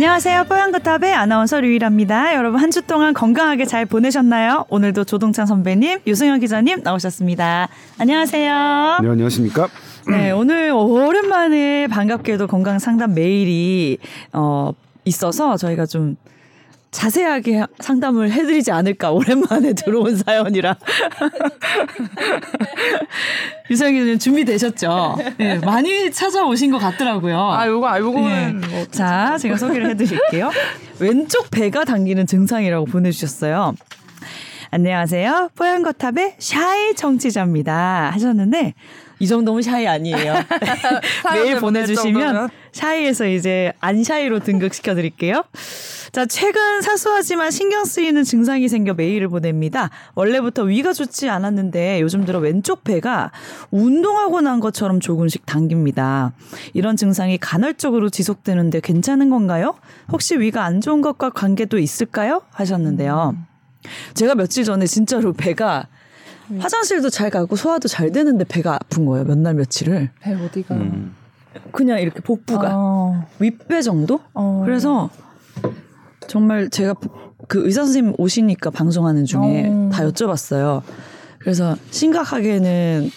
안녕하세요. 뽀얀거탑의 아나운서 류일합니다. 여러분 한 주 동안 건강하게 잘 보내셨나요? 오늘도 조동찬 선배님, 유승현 기자님 나오셨습니다. 안녕하세요. 네, 안녕하십니까? 네, 오늘 오랜만에 반갑게도 건강 상담 메일이 어 있어서 저희가 좀 자세하게 상담을 해드리지 않을까 오랜만에 들어온 사연이라 유승현 기자님 준비되셨죠? 네, 많이 찾아오신 것 같더라고요. 아, 요거 알고는 네. 뭐 자, 제가 소개를 해드릴게요. 왼쪽 배가 당기는 증상이라고 보내주셨어요. 안녕하세요. 뽀얀거탑의 shy 청취자입니다. 하셨는데, 이 정도면 shy 아니에요. 메일 보내주시면 shy에서 이제 안 shy로 등극시켜 드릴게요. 자, 최근 사소하지만 신경 쓰이는 증상이 생겨 메일을 보냅니다. 원래부터 위가 좋지 않았는데 요즘 들어 왼쪽 배가 운동하고 난 것처럼 조금씩 당깁니다. 이런 증상이 간헐적으로 지속되는데 괜찮은 건가요? 혹시 위가 안 좋은 것과 관계도 있을까요? 하셨는데요. 제가 며칠 전에 진짜로 배가 화장실도 잘 가고 소화도 잘 되는데 배가 아픈 거예요. 몇 날 며칠을. 배 어디가? 음. 그냥 이렇게 복부가 어, 윗배 정도? 어. 그래서 정말 제가 그 의사 선생님 오시니까 방송하는 중에 어. 다 여쭤봤어요. 그래서 심각하게는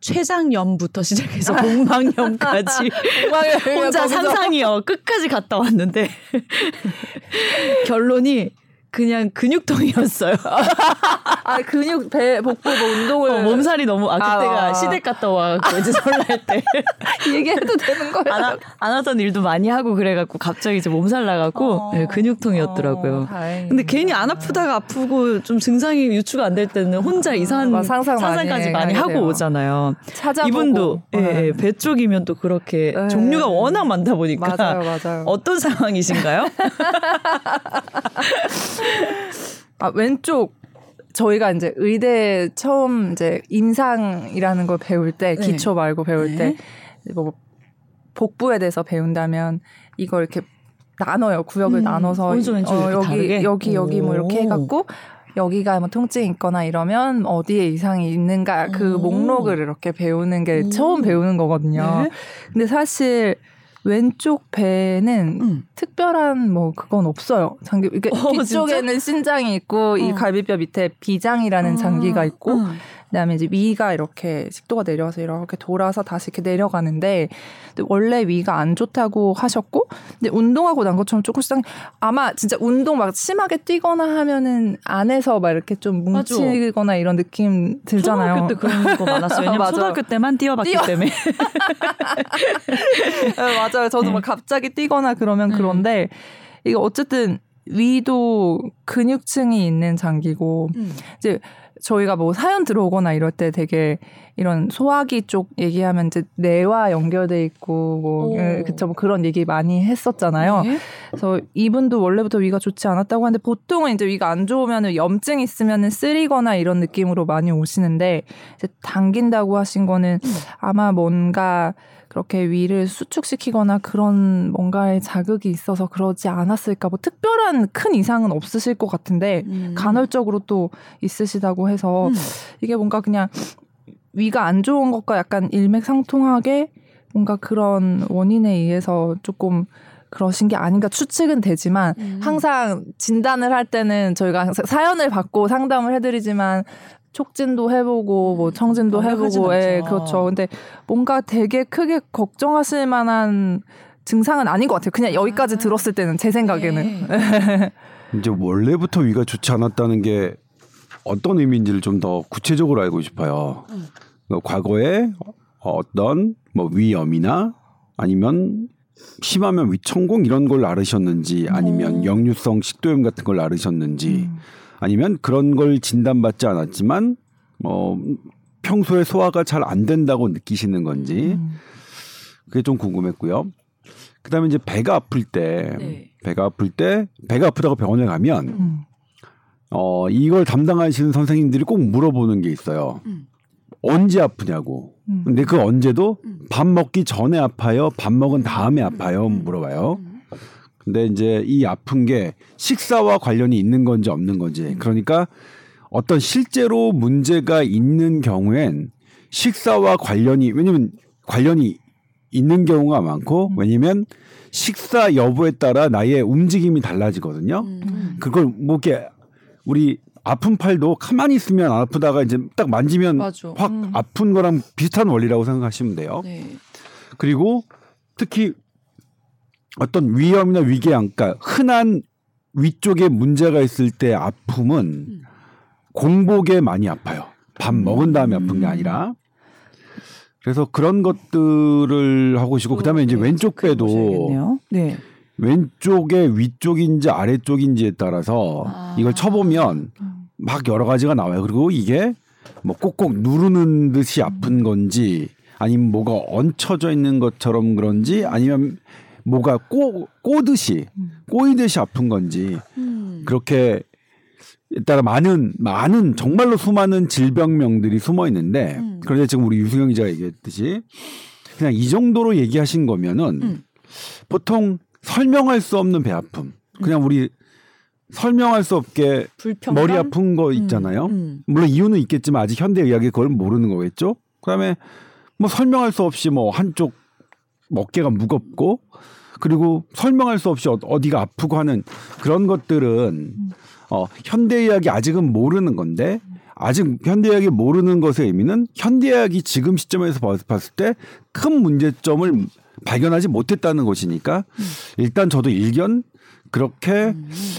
췌장염부터 시작해서 복막염까지 공방에 혼자 상상이요 끝까지 갔다 왔는데 결론이 그냥 근육통이었어요. 아 근육 배 복부 뭐 운동을 어, 몸살이 너무 아 그때가 아. 시댁 갔다 와고 이제 설날 때 얘기해도 되는 거예요? 안, 하, 안 하던 일도 많이 하고 그래갖고 갑자기 이제 몸살 나갖고 어. 네, 근육통이었더라고요. 어. 근데 괜히 안 아프다가 아프고 좀 증상이 유추가 안 될 때는 혼자 이상한 막 상상 많이 상상 까지 많이 하게 하고. 오잖아요. 찾아보고 이분도 예, 네. 예, 배 쪽이면 또 그렇게 네. 종류가 워낙 많다 보니까 맞아요, 맞아요. 어떤 상황이신가요? 아 왼쪽 저희가 이제 의대 처음 이제 임상이라는 걸 배울 때 네. 기초 말고 배울 네. 때뭐 복부에 대해서 배운다면 이걸 이렇게 나눠요 구역을 음, 나눠서 오른쪽, 왼쪽 이렇게 여기 다르게? 여기 여기 뭐 이렇게 오. 해갖고 여기가 뭐 통증이 있거나 이러면 어디에 이상이 있는가 그 오. 목록을 이렇게 배우는 게 오. 처음 배우는 거거든요. 네. 근데 사실 왼쪽 배는 음. 특별한 뭐 그건 없어요. 장기 이게 어, 뒤쪽에는 신장이 있고 이 어. 갈비뼈 밑에 비장이라는 장기가 있고 음. 그다음에 이제 위가 이렇게 식도가 내려서 이렇게 돌아서 다시 이렇게 내려가는데 원래 위가 안 좋다고 하셨고 근데 운동하고 난 것처럼 조금씩 당- 아마 진짜 운동 막 심하게 뛰거나 하면은 안에서 막 이렇게 좀 맞아. 뭉치거나 이런 느낌 들잖아요. 초등학교 때 그런 거 많았어요. 왜냐면 맞아요. 초등학교 때만 뛰어봤기 뛰어- 때문에. 네, 맞아요. 저도 막 갑자기 뛰거나 그러면 음. 그런데 이게 어쨌든 위도 근육층이 있는 장기고 이제 저희가 뭐 사연 들어오거나 이럴 때 되게 이런 소화기 쪽 얘기하면 이제 뇌와 연결돼 있고 뭐 오. 예, 그쵸 뭐 그런 얘기 많이 했었잖아요. 네. 그래서 이분도 원래부터 위가 좋지 않았다고 하는데 보통은 이제 위가 안 좋으면은 염증 있으면은 쓰리거나 이런 느낌으로 많이 오시는데 이제 당긴다고 하신 거는 아마 뭔가 그렇게 위를 수축시키거나 그런 뭔가의 자극이 있어서 그러지 않았을까 뭐 특별한 큰 이상은 없으실 것 같은데 음. 간헐적으로 또 있으시다고 해서 음. 이게 뭔가 그냥 위가 안 좋은 것과 약간 일맥상통하게 뭔가 그런 원인에 의해서 조금 그러신 게 아닌가 추측은 되지만 음. 항상 진단을 할 때는 저희가 사연을 받고 상담을 해드리지만 촉진도 해보고 뭐 청진도 해보고 예. 그렇죠 근데 뭔가 되게 크게 걱정하실 만한 증상은 아닌 것 같아요 그냥 여기까지 아. 들었을 때는 제 생각에는 네. 이제 원래부터 위가 좋지 않았다는 게 어떤 의미인지를 좀 더 구체적으로 알고 싶어요. 음. 과거에 어떤 뭐 위염이나 아니면 심하면 위천공 이런 걸 앓으셨는지 아니면 오. 역류성 식도염 같은 걸 앓으셨는지 음. 아니면 그런 걸 진단받지 않았지만 뭐 평소에 소화가 잘 안 된다고 느끼시는 건지 음. 그게 좀 궁금했고요. 그다음에 이제 배가 아플 때 네. 배가 아플 때 배가 아프다고 병원에 가면 음. 어 이걸 담당하시는 선생님들이 꼭 물어보는 게 있어요. 음. 언제 아프냐고. 음. 근데 그 언제도 음. 밥 먹기 전에 아파요, 밥 먹은 다음에 아파요 물어봐요. 음. 근데 이제 이 아픈 게 식사와 관련이 있는 건지 없는 건지. 그러니까 어떤 실제로 문제가 있는 경우엔 식사와 관련이 왜냐면 관련이 있는 경우가 많고 왜냐면 식사 여부에 따라 나의 움직임이 달라지거든요. 음. 그걸 뭐 이렇게 우리 아픈 팔도 가만히 있으면 안 아프다가 이제 딱 만지면 맞아. 확 음. 아픈 거랑 비슷한 원리라고 생각하시면 돼요. 네. 그리고 특히 어떤 위험이나 위궤양, 그러니까 흔한 위쪽에 문제가 있을 때 아픔은 공복에 많이 아파요. 밥 먹은 다음에 아픈 게 아니라. 그래서 그런 것들을 하고 싶고 그다음에 이제 왼쪽 배도. 네. 왼쪽에 위쪽인지 아래쪽인지에 따라서 아. 이걸 쳐보면 막 여러 가지가 나와요. 그리고 이게 뭐 꼭꼭 누르는 듯이 아픈 건지 아니면 뭐가 얹혀져 있는 것처럼 그런지 아니면 뭐가 꼬, 꼬듯이 꼬이듯이 아픈 건지 음. 그렇게 따라 많은 많은 정말로 수많은 질병명들이 숨어 있는데 음. 그런데 지금 우리 유승영 기자가 얘기했듯이 그냥 이 정도로 얘기하신 거면은 음. 보통 설명할 수 없는 배 아픔 그냥 우리 설명할 수 없게 불평 머리 아픈 거 있잖아요. 음. 물론 이유는 있겠지만 아직 현대 의학이 그걸 모르는 거겠죠. 그다음에 뭐 설명할 수 없이 뭐 한쪽 어깨가 무겁고 그리고 설명할 수 없이 어- 어디가 아프고 하는 그런 것들은 어 현대 의학이 아직은 모르는 건데 아직 현대 의학이 모르는 것의 의미는 현대 의학이 지금 시점에서 봤- 봤을 때 큰 문제점을 발견하지 못했다는 것이니까 일단 저도 일견 그렇게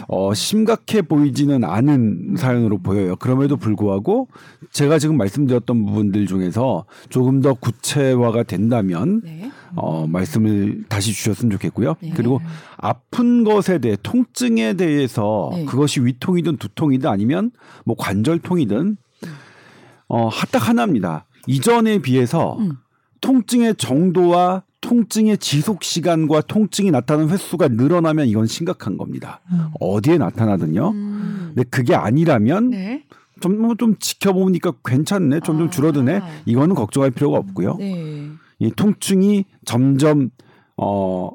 어, 심각해 보이지는 않은 사연으로 보여요. 그럼에도 불구하고 제가 지금 말씀드렸던 부분들 중에서 조금 더 구체화가 된다면 네. 어, 말씀을 다시 주셨으면 좋겠고요. 네. 그리고 아픈 것에 대해 통증에 대해서 네. 그것이 위통이든 두통이든 아니면 뭐 관절통이든 어, 딱 하나입니다. 이전에 비해서 음. 통증의 정도와 통증의 지속 시간과 통증이 나타나는 횟수가 늘어나면 이건 심각한 겁니다. 음. 어디에 나타나든요. 음. 근데 그게 아니라면 네. 좀, 뭐좀 지켜보니까 괜찮네, 점점 아. 줄어드네. 이거는 걱정할 필요가 없고요. 네. 이 통증이 점점 어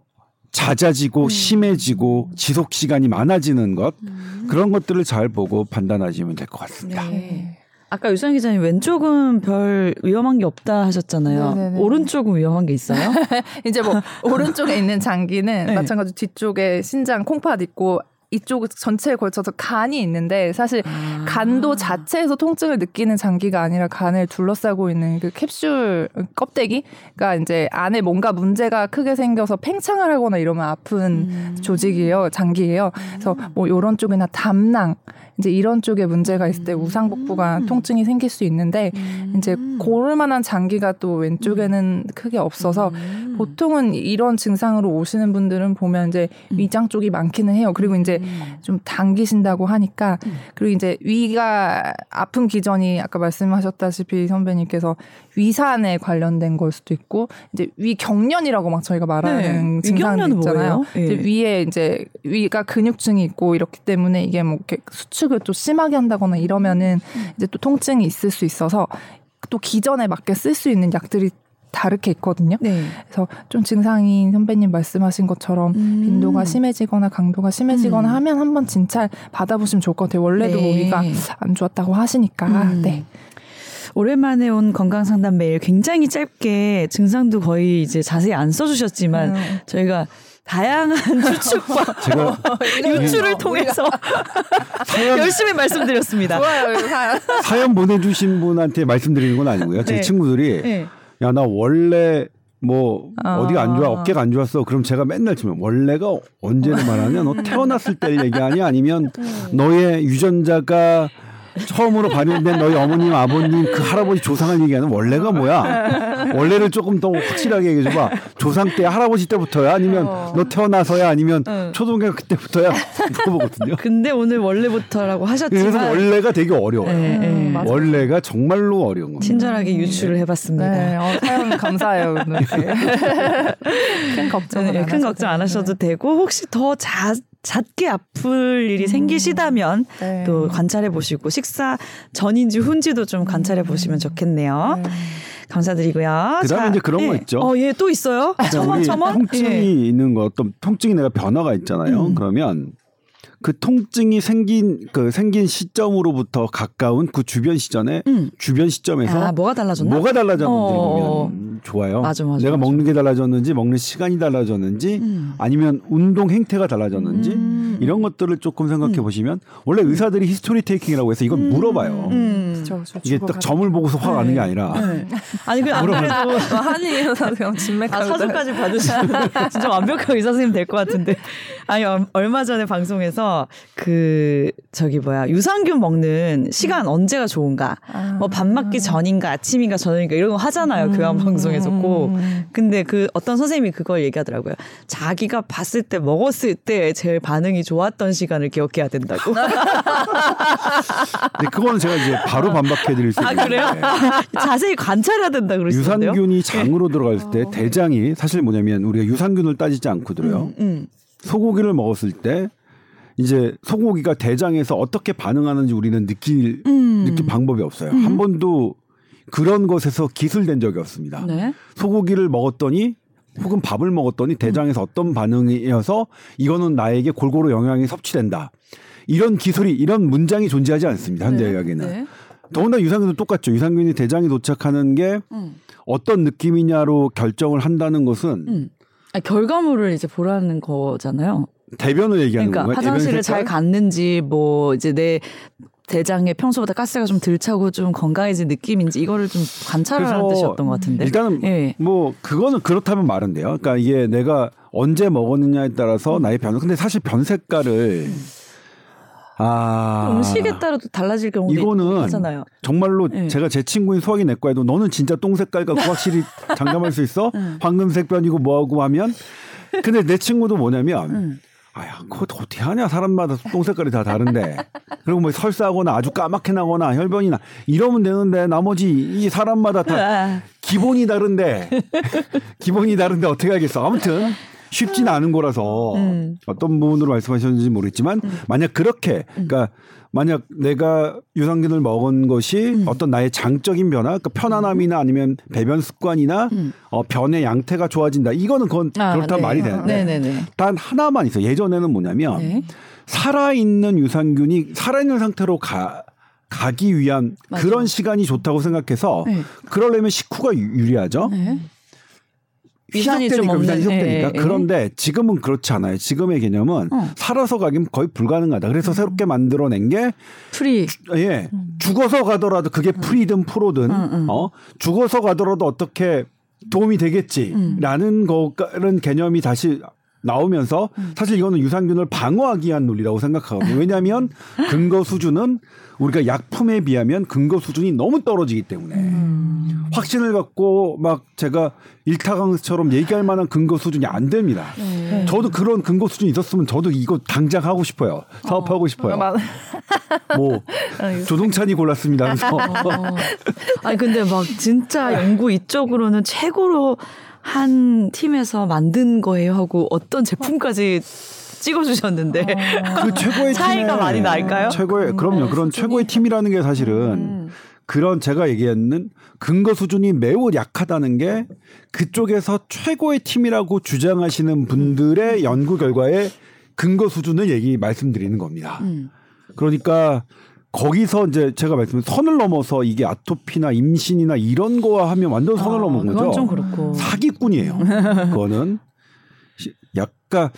잦아지고 심해지고 지속 시간이 많아지는 것 음. 그런 것들을 잘 보고 판단하시면 될 것 같습니다. 네. 아까 유상 기자님 왼쪽은 별 위험한 게 없다 하셨잖아요. 네네네. 오른쪽은 위험한 게 있어요? 이제 뭐 오른쪽에 있는 장기는 네. 마찬가지로 뒤쪽에 신장 콩팥 있고 이쪽 전체에 걸쳐서 간이 있는데 사실 아. 간도 자체에서 통증을 느끼는 장기가 아니라 간을 둘러싸고 있는 그 캡슐 껍데기가 이제 안에 뭔가 문제가 크게 생겨서 팽창을 하거나 이러면 아픈 음. 조직이에요, 장기예요. 그래서 뭐 이런 쪽이나 담낭 이제 이런 쪽에 문제가 있을 때 우상복부가 통증이 생길 수 있는데 이제 고를 만한 장기가 또 왼쪽에는 크게 없어서 음. 보통은 이런 증상으로 오시는 분들은 보면 이제 위장 쪽이 많기는 해요. 그리고 이제 음. 좀 당기신다고 하니까 그리고 이제 위가 아픈 기전이 아까 말씀하셨다시피 선배님께서 위산에 관련된 걸 수도 있고 이제 위경련이라고 막 저희가 말하는 네. 위경련은 있잖아요. 예. 이제 위에 이제 위가 근육증이 있고 이렇기 때문에 이게 뭐 이렇게 수축 을 또 심하게 한다거나 이러면은 이제 또 통증이 있을 수 있어서 또 기전에 맞게 쓸 수 있는 약들이 다르게 있거든요. 네. 그래서 좀 증상이 선배님 말씀하신 것처럼 음. 빈도가 심해지거나 강도가 심해지거나 음. 하면 한번 진찰 받아보시면 좋을 것 같아요. 원래도 뭐 네. 위가 안 좋았다고 하시니까. 음. 네. 오랜만에 온 건강 상담 메일 굉장히 짧게 증상도 거의 이제 자세히 안 써주셨지만 음. 저희가 다양한 추측과 제가 유추를 통해서 사연, 열심히 말씀드렸습니다. 좋아요. 사연. 사연 보내주신 분한테 말씀드리는 건 아니고요. 제 네. 친구들이 네. 야나 원래 뭐 아. 어디가 안 좋아 어깨가 안 좋았어 그럼 제가 맨날 치면 원래가 언제를 말하냐 너 태어났을 때를 얘기하냐 아니면 너의 유전자가 처음으로 발현된 너희 어머님 아버님 그 할아버지 조상을 얘기하는 원래가 뭐야 원래를 조금 더 확실하게 얘기해 줘봐 조상 때 할아버지 때부터야 아니면 어. 너 태어나서야 아니면 응. 초등학교 그때부터야 물어보거든요 근데 오늘 원래부터라고 하셨지만 그래서 원래가 되게 어려워요 네, 네. 음. 원래가 정말로 어려운 겁니다 친절하게 유추를 해봤습니다. 네, 어, 사연 감사해요. 오늘. 큰 걱정 예, 큰 걱정 안 하셔도 되고 혹시 더 자, 잦게 아플 일이 생기시다면 네. 또 관찰해 보시고 식사 전인지 후인지도 좀 관찰해 보시면 좋겠네요. 네. 감사드리고요. 그다음에 이제 그런 거 있죠. 어, 예, 또 있어요? 첨언 우리 첨언? 통증이 예. 있는 거 어떤 통증이 내가 변화가 있잖아요. 음. 그러면 그 통증이 생긴 그 생긴 시점으로부터 가까운 그 주변 시점에 음. 주변 시점에서 아, 뭐가 달라졌나? 뭐가 달라졌는지 어. 보면 좋아요. 맞아, 맞아, 내가 맞아. 먹는 게 달라졌는지 먹는 시간이 달라졌는지 음. 아니면 운동 행태가 달라졌는지 음. 이런 것들을 조금 생각해 음. 보시면 원래 의사들이 history taking이라고 해서 이건 물어봐요. 음. 저, 저 이게 딱 점을 보고서 화가 나는 게 아니라 네. 아니 그안 그래도 한의 의사 그냥 진맥하고 아, 사주까지 받으시면 진짜 완벽한 의사 선생님 될 것 같은데. 아니, 얼- 얼마 전에 방송에서 그, 저기 뭐야, 유산균 먹는 시간 언제가 좋은가. 아. 뭐밥 먹기 전인가 아침인가 저녁인가 이런 거 하잖아요. 교양 방송에서 꼭. 근데 그 어떤 선생님이 그걸 얘기하더라고요. 자기가 봤을 때 먹었을 때 제일 반응이 좋았던 시간을 기억해야 된다고. 근데 그거는 제가 이제 바로 반박해 드릴 수 아, 있는데 그래요? 자세히 관찰해야 된다 그러시던데요. 유산균이 장으로 들어갈 때 대장이 사실 뭐냐면 우리가 유산균을 따지지 않거든요. 음. 소고기를 먹었을 때 이제 소고기가 대장에서 어떻게 반응하는지 우리는 느낄 음. 느낄 방법이 없어요. 한 번도 그런 것에서 기술된 적이 없습니다. 네. 소고기를 먹었더니 혹은 밥을 먹었더니 대장에서 어떤 반응이어서 이거는 나에게 골고루 영양이 섭취된다. 이런 기술이 이런 문장이 존재하지 않습니다. 현대의학에는. 네. 더군다나 유산균도 똑같죠. 유산균이 대장에 도착하는 게 음. 어떤 느낌이냐로 결정을 한다는 것은 음. 아니, 결과물을 이제 보라는 거잖아요. 대변을 얘기하는 그러니까 건가요? 화장실을 잘? 갔는지 뭐 이제 내 대장에 평소보다 가스가 좀 덜 차고 좀 건강해진 느낌인지 이거를 좀 관찰하라는 그래서 뜻이었던 것 같은데. 일단은 예. 뭐 그거는 그렇다면 말은 돼요. 그러니까 이게 내가 언제 먹었느냐에 따라서 음. 나의 변화. 근데 사실 변 색깔을 아 음식에 따라도 달라질 경우도 이거는 있잖아요. 정말로 예. 제가 제 친구인 수학이 내과에도 너는 진짜 똥 색깔 갖고 확실히 장담할 수 있어? 음. 황금색 변이고 뭐하고 하면 근데 내 친구도 뭐냐면 음. 아야 그거 어떻게 하냐? 사람마다 똥 색깔이 다 다른데. 그리고 뭐 설사하거나 아주 까맣게 나거나 혈변이나 이러면 되는데 나머지 이 사람마다 다 아, 기본이 다른데. 기본이 다른데 어떻게 하겠어? 아무튼 쉽지는 않은 거라서 음. 어떤 부분으로 말씀하셨는지 모르겠지만 만약 그렇게 그러니까 만약 내가 유산균을 먹은 것이 음. 어떤 나의 장적인 변화 그러니까 편안함이나 아니면 배변 습관이나 음. 어, 변의 양태가 좋아진다 이거는 그건 아, 그렇다면 네. 말이 되는데 네네네. 단 하나만 있어 예전에는 뭐냐면 네. 살아있는 유산균이 살아있는 상태로 가 가기 위한 맞아. 그런 시간이 좋다고 생각해서 네. 그러려면 식후가 유- 유리하죠. 네. 위산이 좀 희석되니까, 위산이 없는, 희석되니까. 예, 예. 그런데 지금은 그렇지 않아요. 지금의 개념은 어. 살아서 가긴 거의 불가능하다. 그래서 새롭게 만들어낸 게 pre. 예, 죽어서 가더라도 그게 pre든 pro든 음, 음. 어 죽어서 가더라도 어떻게 도움이 음. 되겠지라는 거는 개념이 다시 나오면서 음. 사실 이거는 유산균을 방어하기 위한 논리라고 생각하거든요. 왜냐하면 근거 수준은 우리가 약품에 비하면 근거 수준이 너무 떨어지기 때문에 음. 확신을 갖고 막 제가 일타강처럼 얘기할 만한 근거 수준이 안 됩니다. 네. 저도 그런 근거 수준이 있었으면 저도 이거 당장 하고 싶어요. 사업하고 싶어요. 맞- 뭐 조동찬이 골랐습니다. 하면서 어. 아니 근데 막 진짜 연구 이쪽으로는 최고로 한 팀에서 만든 거예요 하고 어떤 제품까지 찍어주셨는데 그 최고의 차이가 팀의 많이 날까요? 최고의 그럼요. 그런 최고의 팀이라는 게 사실은 음. 그런 제가 얘기했는 근거 수준이 매우 약하다는 게 그쪽에서 최고의 팀이라고 주장하시는 분들의 연구 결과에 근거 수준을 얘기 말씀드리는 겁니다. 음. 그러니까 거기서 이제 제가 말씀드린 선을 넘어서 이게 아토피나 임신이나 이런 거와 하면 완전 선을 아, 넘은 거죠. 그건 좀 그렇고. 사기꾼이에요. 그거는 시- 약간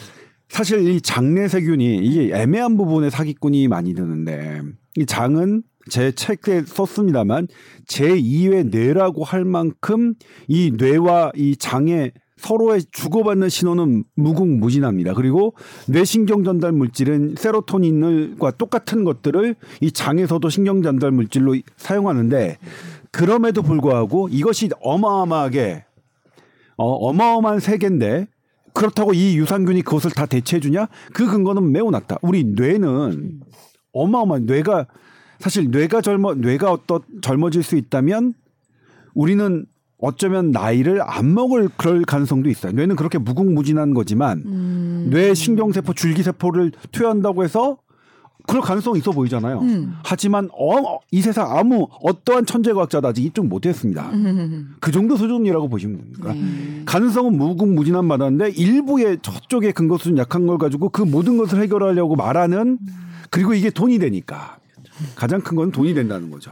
사실 이 장내세균이 이게 애매한 부분에 사기꾼이 많이 드는데 이 장은 제 책에 썼습니다만 제 2의 뇌라고 할 만큼 이 뇌와 이 장의 서로의 주고받는 신호는 무궁무진합니다. 그리고 뇌신경 전달 물질은 세로토닌과 똑같은 것들을 이 장에서도 신경 전달 물질로 사용하는데 그럼에도 불구하고 이것이 어마어마하게 어, 어마어마한 세계인데 그렇다고 이 유산균이 그것을 다 대체해 주냐? 그 근거는 매우 낮다. 우리 뇌는 어마어마한 뇌가 사실 뇌가 젊어 뇌가 어떤 젊어질 수 있다면 우리는 어쩌면 나이를 안 먹을 그럴 가능성도 있어요. 뇌는 그렇게 무궁무진한 거지만 음. 뇌 신경세포 줄기세포를 투여한다고 해서 그럴 가능성이 있어 보이잖아요. 음. 하지만 어, 이 세상 아무 어떠한 천재 과학자도 아직 입증 못했습니다. 음. 그 정도 수준이라고 보시면 됩니다. 네. 가능성은 무궁무진한 바다인데 일부의 저쪽에 근거 수준 약한 걸 가지고 그 모든 것을 해결하려고 말하는 그리고 이게 돈이 되니까 가장 큰 건 돈이 된다는 거죠.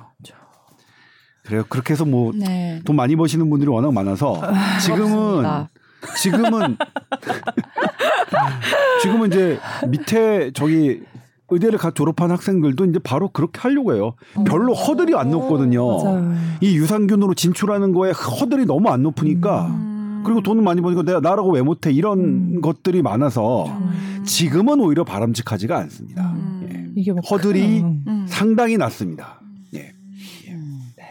그래요. 그렇게 해서 뭐돈 네. 많이 버시는 분들이 워낙 많아서 지금은 부럽습니다. 지금은 지금은 이제 밑에 저기 의대를 가 졸업한 학생들도 이제 바로 그렇게 하려고 해요. 별로 허들이 안 높거든요. 맞아요. 이 유산균으로 진출하는 거에 허들이 너무 안 높으니까 음. 그리고 돈을 많이 버니까 내가 나라고 왜 못해 이런 음. 것들이 많아서 음. 지금은 오히려 바람직하지가 않습니다. 음. 예. 이게 뭐 허들이. 상당히 낮습니다.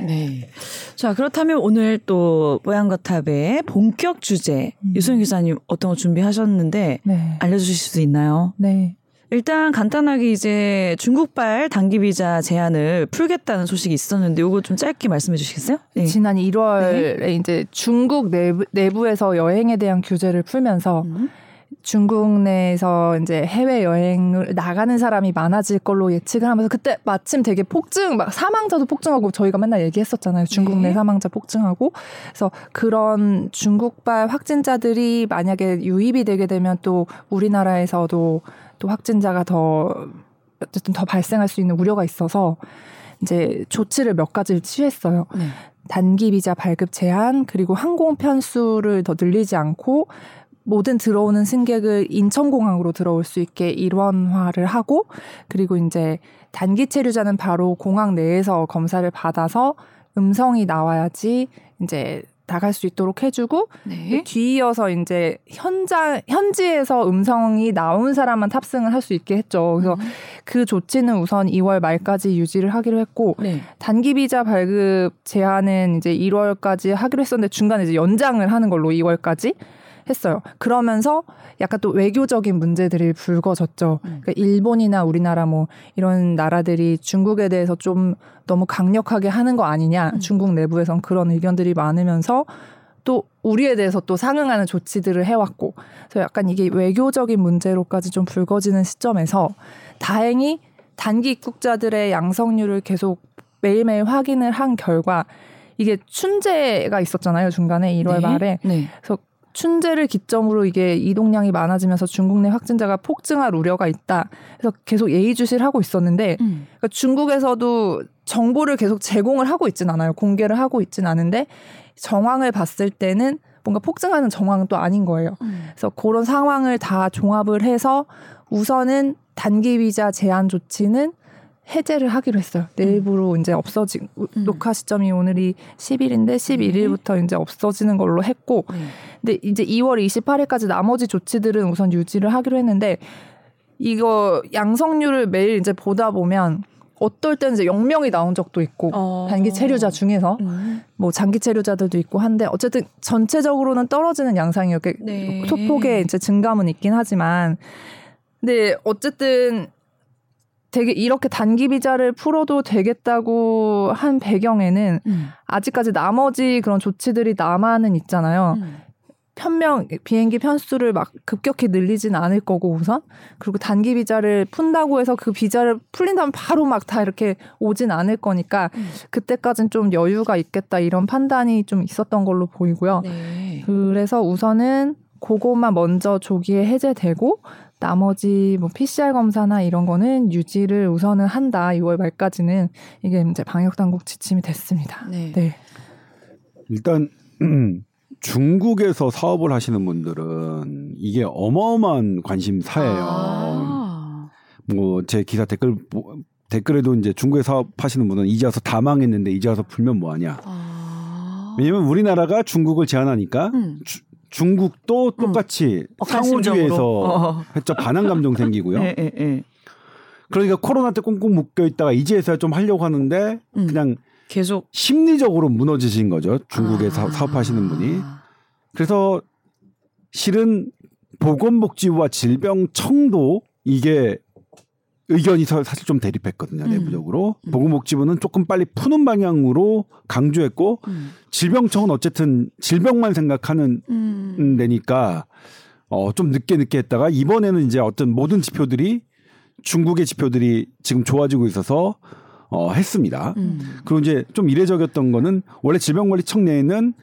예. 네. 자, 그렇다면 오늘 또 뽀얀거탑의 본격 주제 음. 유소영 기사님 어떤 거 준비하셨는데 네. 알려주실 수 있나요? 네. 일단 간단하게 이제 중국발 단기 비자 제한을 풀겠다는 소식이 있었는데 요거 좀 짧게 말씀해 주시겠어요? 네. 지난 1월에 이제 중국 내부, 내부에서 여행에 대한 규제를 풀면서 음. 중국 내에서 이제 해외 여행을 나가는 사람이 많아질 걸로 예측을 하면서 그때 마침 되게 폭증 막 사망자도 폭증하고 저희가 맨날 얘기했었잖아요. 중국 네. 내 사망자 폭증하고 그래서 그런 중국발 확진자들이 만약에 유입이 되게 되면 또 우리나라에서도 또 확진자가 더 어쨌든 더 발생할 수 있는 우려가 있어서 이제 조치를 몇 가지를 취했어요. 네. 단기 비자 발급 제한 그리고 항공 편수를 더 늘리지 않고 모든 들어오는 승객을 인천공항으로 들어올 수 있게 일원화를 하고 그리고 이제 단기 체류자는 바로 공항 내에서 검사를 받아서 음성이 나와야지 이제 나갈 수 있도록 해주고 네. 뒤이어서 이제 현장 현지에서 음성이 나온 사람만 탑승을 할 수 있게 했죠. 그래서 음. 그 조치는 우선 2월 말까지 유지를 하기로 했고 네. 단기 비자 발급 제한은 이제 1월까지 하기로 했었는데 중간에 이제 연장을 하는 걸로 2월까지 했어요. 그러면서 약간 또 외교적인 문제들이 불거졌죠. 음. 그러니까 일본이나 우리나라 뭐 이런 나라들이 중국에 대해서 좀 너무 강력하게 하는 거 아니냐. 음. 중국 내부에선 그런 의견들이 많으면서 또 우리에 대해서 또 상응하는 조치들을 해왔고 그래서 약간 이게 외교적인 문제로까지 좀 불거지는 시점에서 다행히 단기 입국자들의 양성률을 계속 매일매일 확인을 한 결과 이게 춘제가 있었잖아요 중간에 1월 네. 말에 네. 춘제를 기점으로 이게 이동량이 많아지면서 중국 내 확진자가 폭증할 우려가 있다. 그래서 계속 예의주시를 하고 있었는데 음. 그러니까 중국에서도 정보를 계속 제공을 하고 있진 않아요. 공개를 하고 있진 않은데 정황을 봤을 때는 뭔가 폭증하는 정황은 또 아닌 거예요. 음. 그래서 그런 상황을 다 종합을 해서 우선은 단기 비자 제한 조치는 해제를 하기로 했어요. 내일부로 이제 없어지 음. 녹화 시점이 오늘이 10일인데 11일부터 이제 없어지는 걸로 했고 네. 근데 이제 2월 28일까지 나머지 조치들은 우선 유지를 하기로 했는데 이거 양성률을 매일 이제 보다 보면 어떨 때는 이제 0명이 나온 적도 있고 어. 단기 체류자 중에서 음. 뭐 장기 체류자들도 있고 한데 어쨌든 전체적으로는 떨어지는 양상이요. 그 네. 소폭의 이제 증감은 있긴 하지만 근데 어쨌든 되게 이렇게 단기 비자를 풀어도 되겠다고 한 배경에는 음. 아직까지 나머지 그런 조치들이 남아는 있잖아요. 음. 편명 비행기 편수를 막 급격히 늘리진 않을 거고 우선 그리고 단기 비자를 푼다고 해서 그 비자를 풀린다면 바로 막 다 이렇게 오진 않을 거니까 음. 그때까진 좀 여유가 있겠다 이런 판단이 좀 있었던 걸로 보이고요. 네. 그래서 우선은 그것만 먼저 조기에 해제되고 나머지 뭐 PCR 검사나 이런 거는 유지를 우선은 한다. 6월 말까지는 이게 이제 방역 당국 지침이 됐습니다. 네. 네. 일단 중국에서 사업을 하시는 분들은 이게 어마어마한 관심사예요. 아. 뭐제 기사 댓글 보- 댓글에도 이제 중국에 사업하시는 분은 이제 와서 다 망했는데 이제 와서 풀면 뭐하냐. 아. 왜냐면 우리나라가 중국을 제한하니까 음. 주- 중국도 똑같이 상호주의에서 어. 했죠 반항 감정 생기고요. 예, 예, 예. 그러니까 코로나 때 꽁꽁 묶여 있다가 이제서야 좀 하려고 하는데 음. 그냥 계속 심리적으로 무너지신 거죠. 중국에 아. 사, 사업하시는 분이. 그래서 실은 보건복지부와 질병청도 이게 의견이 사- 사실 좀 대립했거든요. 음. 내부적으로 음. 보건복지부는 조금 빨리 푸는 방향으로 강조했고 음. 질병청은 어쨌든 질병만 생각하는 음. 데니까 어 좀 늦게 늦게 했다가 이번에는 이제 어떤 모든 지표들이 중국의 지표들이 지금 좋아지고 있어서 어, 했습니다. 음. 그리고 이제 좀 이례적이었던 거는 원래 질병관리청 내에는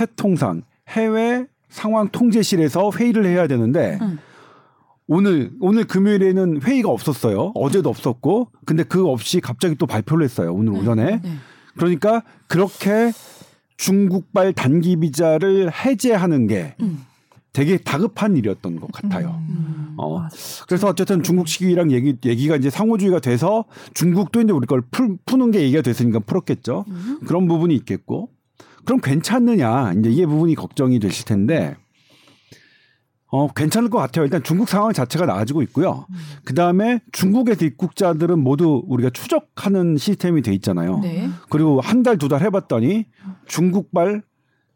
해통상 해외 상황 통제실에서 회의를 해야 되는데 음. 오늘 오늘 금요일에는 회의가 없었어요. 어제도 없었고 근데 그거 없이 갑자기 또 발표를 했어요. 오늘 오전에. 네. 그러니까 그렇게 중국발 단기 비자를 해제하는 게 음. 되게 다급한 일이었던 것 같아요. 음. 어. 그래서 어쨌든 중국 시기랑 얘기 얘기가 이제 상호주의가 돼서 중국도 이제 우리 걸 풀, 푸는 게 얘기가 됐으니까 풀었겠죠. 음. 그런 부분이 있겠고. 그럼 괜찮느냐 이제 이 부분이 걱정이 되실 텐데. 어, 괜찮을 것 같아요. 일단 중국 상황 자체가 나아지고 있고요. 그 다음에 중국에서 입국자들은 모두 우리가 추적하는 시스템이 돼 있잖아요. 네. 그리고 한 달 두 달 해봤더니 중국발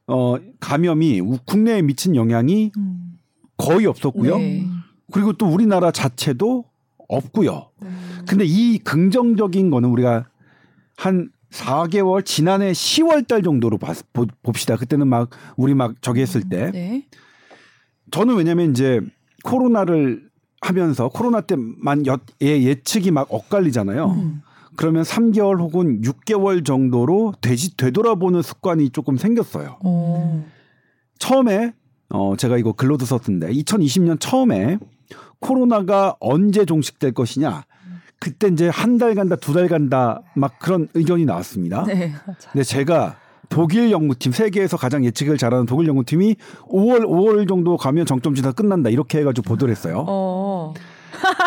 어, 감염이 우- 국내에 미친 영향이 음. 거의 없었고요. 네. 그리고 또 우리나라 자체도 없고요. 네. 근데 이 긍정적인 거는 우리가 한 4개월 지난해 10월 달 정도로 봤- 보- 봅시다. 그때는 막 우리 막 저기 했을 때 네. 저는 왜냐면 이제 코로나를 하면서 코로나 때만 여- 예, 예측이 막 엇갈리잖아요. 음. 그러면 3개월 혹은 6개월 정도로 되지 되돌아보는 습관이 조금 생겼어요. 오. 처음에 어 제가 이거 글로도 썼던데 2020년 처음에 코로나가 언제 종식될 것이냐 그때 이제 한 달 간다 두 달 간다 막 그런 의견이 나왔습니다. 네. 근데 제가 독일 연구팀 세계에서 가장 예측을 잘하는 독일 연구팀이 5월 5월 정도 가면 정점 지나 끝난다 이렇게 해가지고 보도를 했어요. 어.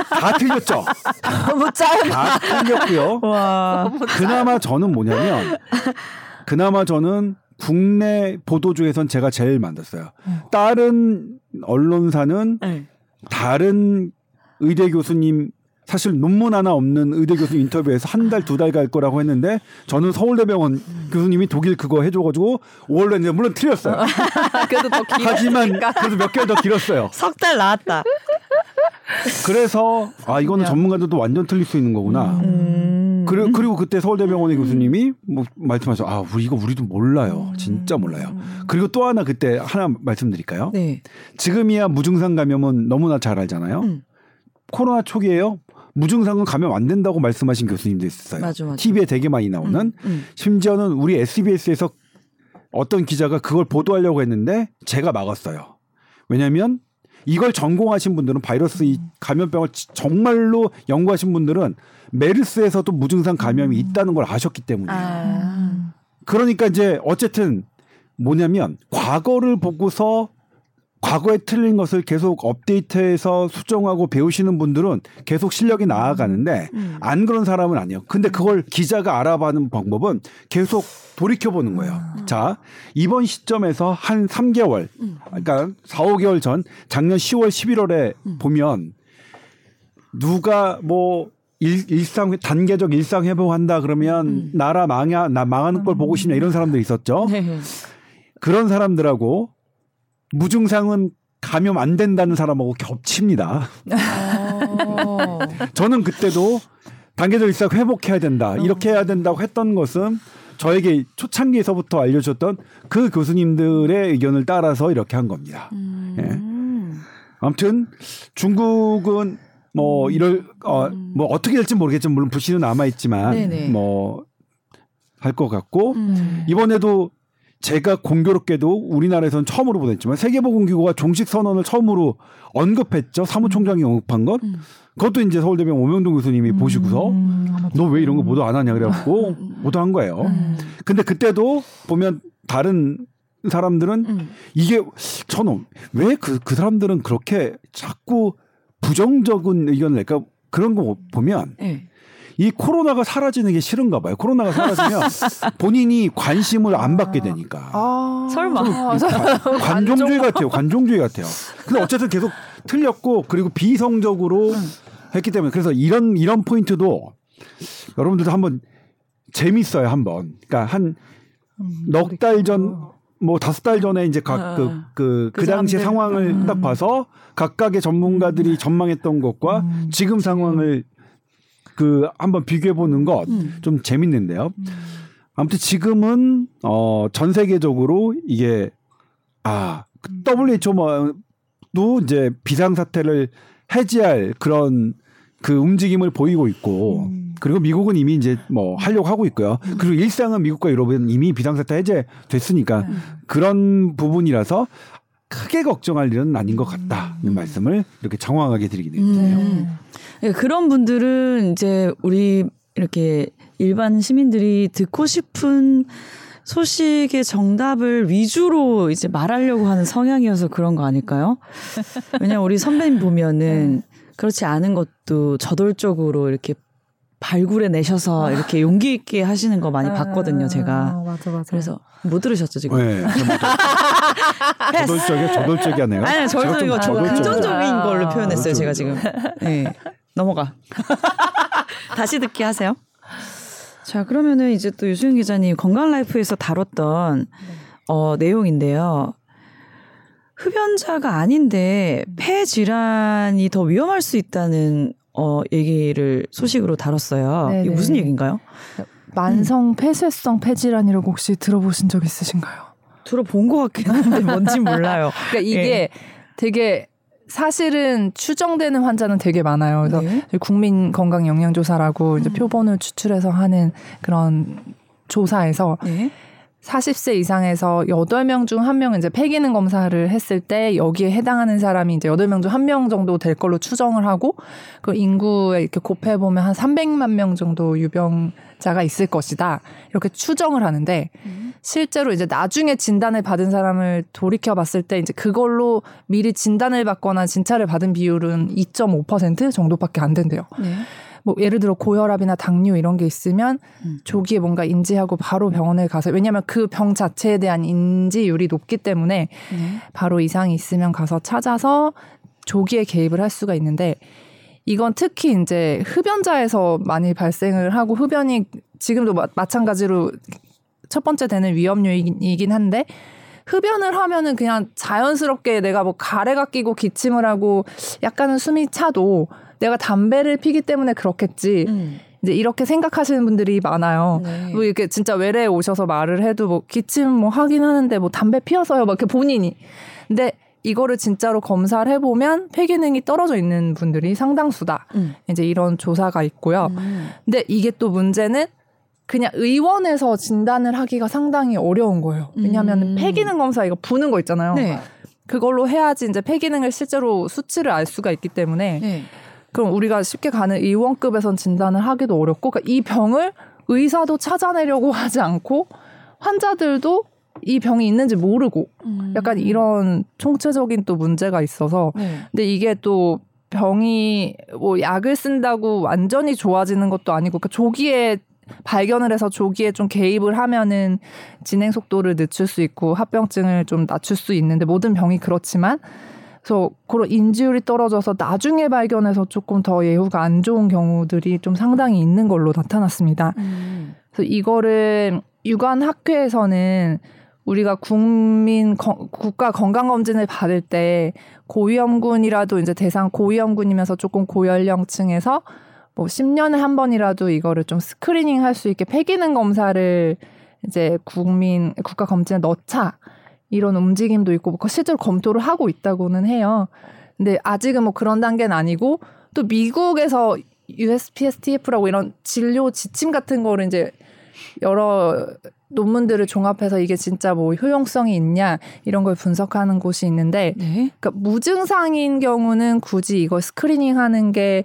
다 틀렸죠. 너무 짧아. 다 틀렸고요. 와. 그나마 저는 뭐냐면 그나마 저는 국내 보도 중에선 제가 제일 만났어요. 다른 언론사는 네. 다른 의대 교수님 사실 논문 하나 없는 의대 교수님 인터뷰에서 한 달 두 달 갈 거라고 했는데 저는 서울대병원 교수님이 독일 그거 해줘가지고 5월로 했는데 물론 틀렸어요. 그래도 더 길. 하지만 그래도 몇 개월 더 길었어요. 석 달 나왔다. 그래서 아 이거는 전문가들도 완전 틀릴 수 있는 거구나. 음. 그리고, 그리고 그때 서울대병원의 교수님이 뭐 말씀하셔 아 우리 이거 우리도 몰라요 진짜 몰라요 그리고 또 하나 그때 하나 말씀드릴까요 네. 지금이야 무증상 감염은 너무나 잘 알잖아요 음. 코로나 초기에요 무증상은 감염 안 된다고 말씀하신 교수님도 있었어요 맞아, 맞아. TV에 되게 많이 나오는 음. 심지어는 우리 SBS에서 어떤 기자가 그걸 보도하려고 했는데 제가 막았어요 왜냐하면 이걸 전공하신 분들은 바이러스 이 감염병을 지- 정말로 연구하신 분들은 메르스에서도 무증상 감염이 있다는 걸 아셨기 때문이에요. 아. 그러니까 이제 어쨌든 뭐냐면 과거를 보고서 과거에 틀린 것을 계속 업데이트해서 수정하고 배우시는 분들은 계속 실력이 나아가는데 음. 안 그런 사람은 아니에요. 근데 그걸 기자가 알아봐는 방법은 계속 돌이켜 보는 거예요. 자, 이번 시점에서 한 3개월, 그러니까 4, 5개월 전 작년 10월, 11월에 보면 누가 뭐 일, 일상 단계적 일상 회복한다 그러면 나라 망야 나 망하는 걸 보고 싶냐 이런 사람들이 있었죠. 네. 그런 사람들하고 무증상은 감염 안 된다는 사람하고 겹칩니다. 어. 저는 그때도 단계적 일상 회복해야 된다. 이렇게 해야 된다고 했던 것은 저에게 초창기에서부터 알려줬던 그 교수님들의 의견을 따라서 이렇게 한 겁니다. 음. 아무튼 중국은 뭐 이럴 어 뭐 어떻게 될지 모르겠지만 물론 불씨는 남아 있지만. 뭐 할 것 같고 음. 이번에도 제가 공교롭게도 우리나라에서는 처음으로 보냈지만 세계보건기구가 종식 선언을 처음으로 언급했죠. 사무총장이 언급한 것. 음. 그것도 이제 서울대병원 오명동 교수님이 보시고서 너왜 이런 거 보도 안 하냐 그래갖고 보도한 거예요. 음. 근데 그때도 보면 다른 사람들은 음. 이게 저는 왜그그 사람들은 그렇게 자꾸 부정적인 의견을 낼까 그런 거 보면 네. 이 코로나가 사라지는 게 싫은가 봐요. 코로나가 사라지면 본인이 관심을 안 받게 되니까. 아, 설마. 아, 관종주의 같아요. 관종주의 같아요. 근데 어쨌든 계속 틀렸고 그리고 비성적으로 했기 때문에 그래서 이런 이런 포인트도 여러분들도 한번 재밌어요. 한번. 그러니까 한 넉 달 전 뭐 다섯 달 전에 이제 각그 어. 그그 그 당시 사람들. 상황을 음. 딱 봐서 각각의 전문가들이 전망했던 것과 지금 상황을 그 한번 비교해 보는 것좀 음. 재밌는데요. 아무튼 지금은 어전 세계적으로 이게 아 WHO도 이제 비상 사태를 해지할 그런 그 움직임을 보이고 있고 음. 그리고 미국은 이미 이제 뭐 하려고 하고 있고요. 그리고 일상은 미국과 유럽은 이미 비상사태 해제됐으니까 음. 그런 부분이라서 크게 걱정할 일은 아닌 것 같다는 음. 말씀을 이렇게 정확하게 드리게 네. 됩니다. 음. 예, 그런 분들은 이제 우리 이렇게 일반 시민들이 듣고 싶은 소식의 정답을 위주로 이제 말하려고 하는 성향이어서 그런 거 아닐까요? 왜냐면 우리 선배님 보면은 그렇지 않은 것도 저돌적으로 이렇게 발굴해 내셔서 이렇게 용기 있게 하시는 거 많이 봤거든요, 제가. 아, 맞아 맞아. 그래서 못 들으셨죠, 지금? 네. 저돌적이 저돌적이 하네요. 아니, 저도 이거. 긍정적인 아, 걸로 표현했어요, 제가 지금. 네. 넘어가. 다시 듣기 하세요. 자, 그러면은 이제 또 유수영 기자님 건강 라이프에서 다뤘던 어, 내용인데요. 흡연자가 아닌데 폐 질환이 더 위험할 수 있다는 어, 얘기를 소식으로 다뤘어요. 네네. 이게 무슨 얘기인가요? 만성 폐쇄성 폐질환이라고 혹시 들어보신 적 있으신가요? 들어본 것 같긴 한데 뭔지 몰라요. 그러니까 이게 예. 되게 사실은 추정되는 환자는 되게 많아요. 그래서 네. 국민 건강 영양 조사라고 이제 표본을 추출해서 하는 그런 조사에서 네. 40세 이상에서 8명 중 1명은 이제 폐기능 검사를 했을 때 여기에 해당하는 사람이 이제 8명 중 1명 정도 될 걸로 추정을 하고 그 인구에 이렇게 곱해 보면 한 300만 명 정도 유병자가 있을 것이다. 이렇게 추정을 하는데 실제로 이제 나중에 진단을 받은 사람을 돌이켜 봤을 때 이제 그걸로 미리 진단을 받거나 진찰을 받은 비율은 2.5% 정도밖에 안 된대요. 네. 뭐 예를 들어 고혈압이나 당뇨 이런 게 있으면 음. 조기에 뭔가 인지하고 바로 병원에 가서 왜냐하면 그 병 자체에 대한 인지율이 높기 때문에 네. 바로 이상이 있으면 가서 찾아서 조기에 개입을 할 수가 있는데 이건 특히 이제 흡연자에서 많이 발생을 하고 흡연이 지금도 마, 마찬가지로 첫 번째 되는 위험 요인이긴 한데 흡연을 하면은 그냥 자연스럽게 내가 뭐 가래가 끼고 기침을 하고 약간은 숨이 차도 내가 담배를 피기 때문에 그렇겠지. 음. 이제 이렇게 생각하시는 분들이 많아요. 네. 뭐 이렇게 진짜 외래에 오셔서 말을 해도 뭐 기침 뭐 하긴 하는데 뭐 담배 피워서요. 막 이렇게 본인이. 근데 이거를 진짜로 검사를 해보면 폐기능이 떨어져 있는 분들이 상당수다. 음. 이제 이런 조사가 있고요. 음. 근데 이게 또 문제는 그냥 의원에서 진단을 하기가 상당히 어려운 거예요. 왜냐하면 음. 폐기능 검사 이거 부는 거 있잖아요. 네. 그걸로 해야지 이제 폐기능을 실제로 수치를 알 수가 있기 때문에 네. 그럼 우리가 쉽게 가는 의원급에선 진단을 하기도 어렵고 그러니까 이 병을 의사도 찾아내려고 하지 않고 환자들도 이 병이 있는지 모르고 음. 약간 이런 총체적인 또 문제가 있어서 네. 근데 이게 또 병이 뭐 약을 쓴다고 완전히 좋아지는 것도 아니고 그러니까 조기에 발견을 해서 조기에 좀 개입을 하면은 진행 속도를 늦출 수 있고 합병증을 좀 낮출 수 있는데 모든 병이 그렇지만 그래서 그런 인지율이 떨어져서 나중에 발견해서 조금 더 예후가 안 좋은 경우들이 좀 상당히 있는 걸로 나타났습니다. 음. 그래서 이거를 유관 학회에서는 우리가 국민 거- 국가 건강 검진을 받을 때 고위험군이라도 이제 대상 고위험군이면서 조금 고연령층에서 뭐 10년에 한 번이라도 이거를 좀 스크리닝 할 수 있게 폐기능 검사를 이제 국민 국가 검진에 넣자 이런 움직임도 있고 뭐 실제로 검토를 하고 있다고는 해요. 근데 아직은 뭐 그런 단계는 아니고 또 미국에서 USPSTF라고 이런 진료 지침 같은 거를 이제 여러 논문들을 종합해서 이게 진짜 뭐 효용성이 있냐 이런 걸 분석하는 곳이 있는데 네. 그러니까 무증상인 경우는 굳이 이걸 스크리닝하는 게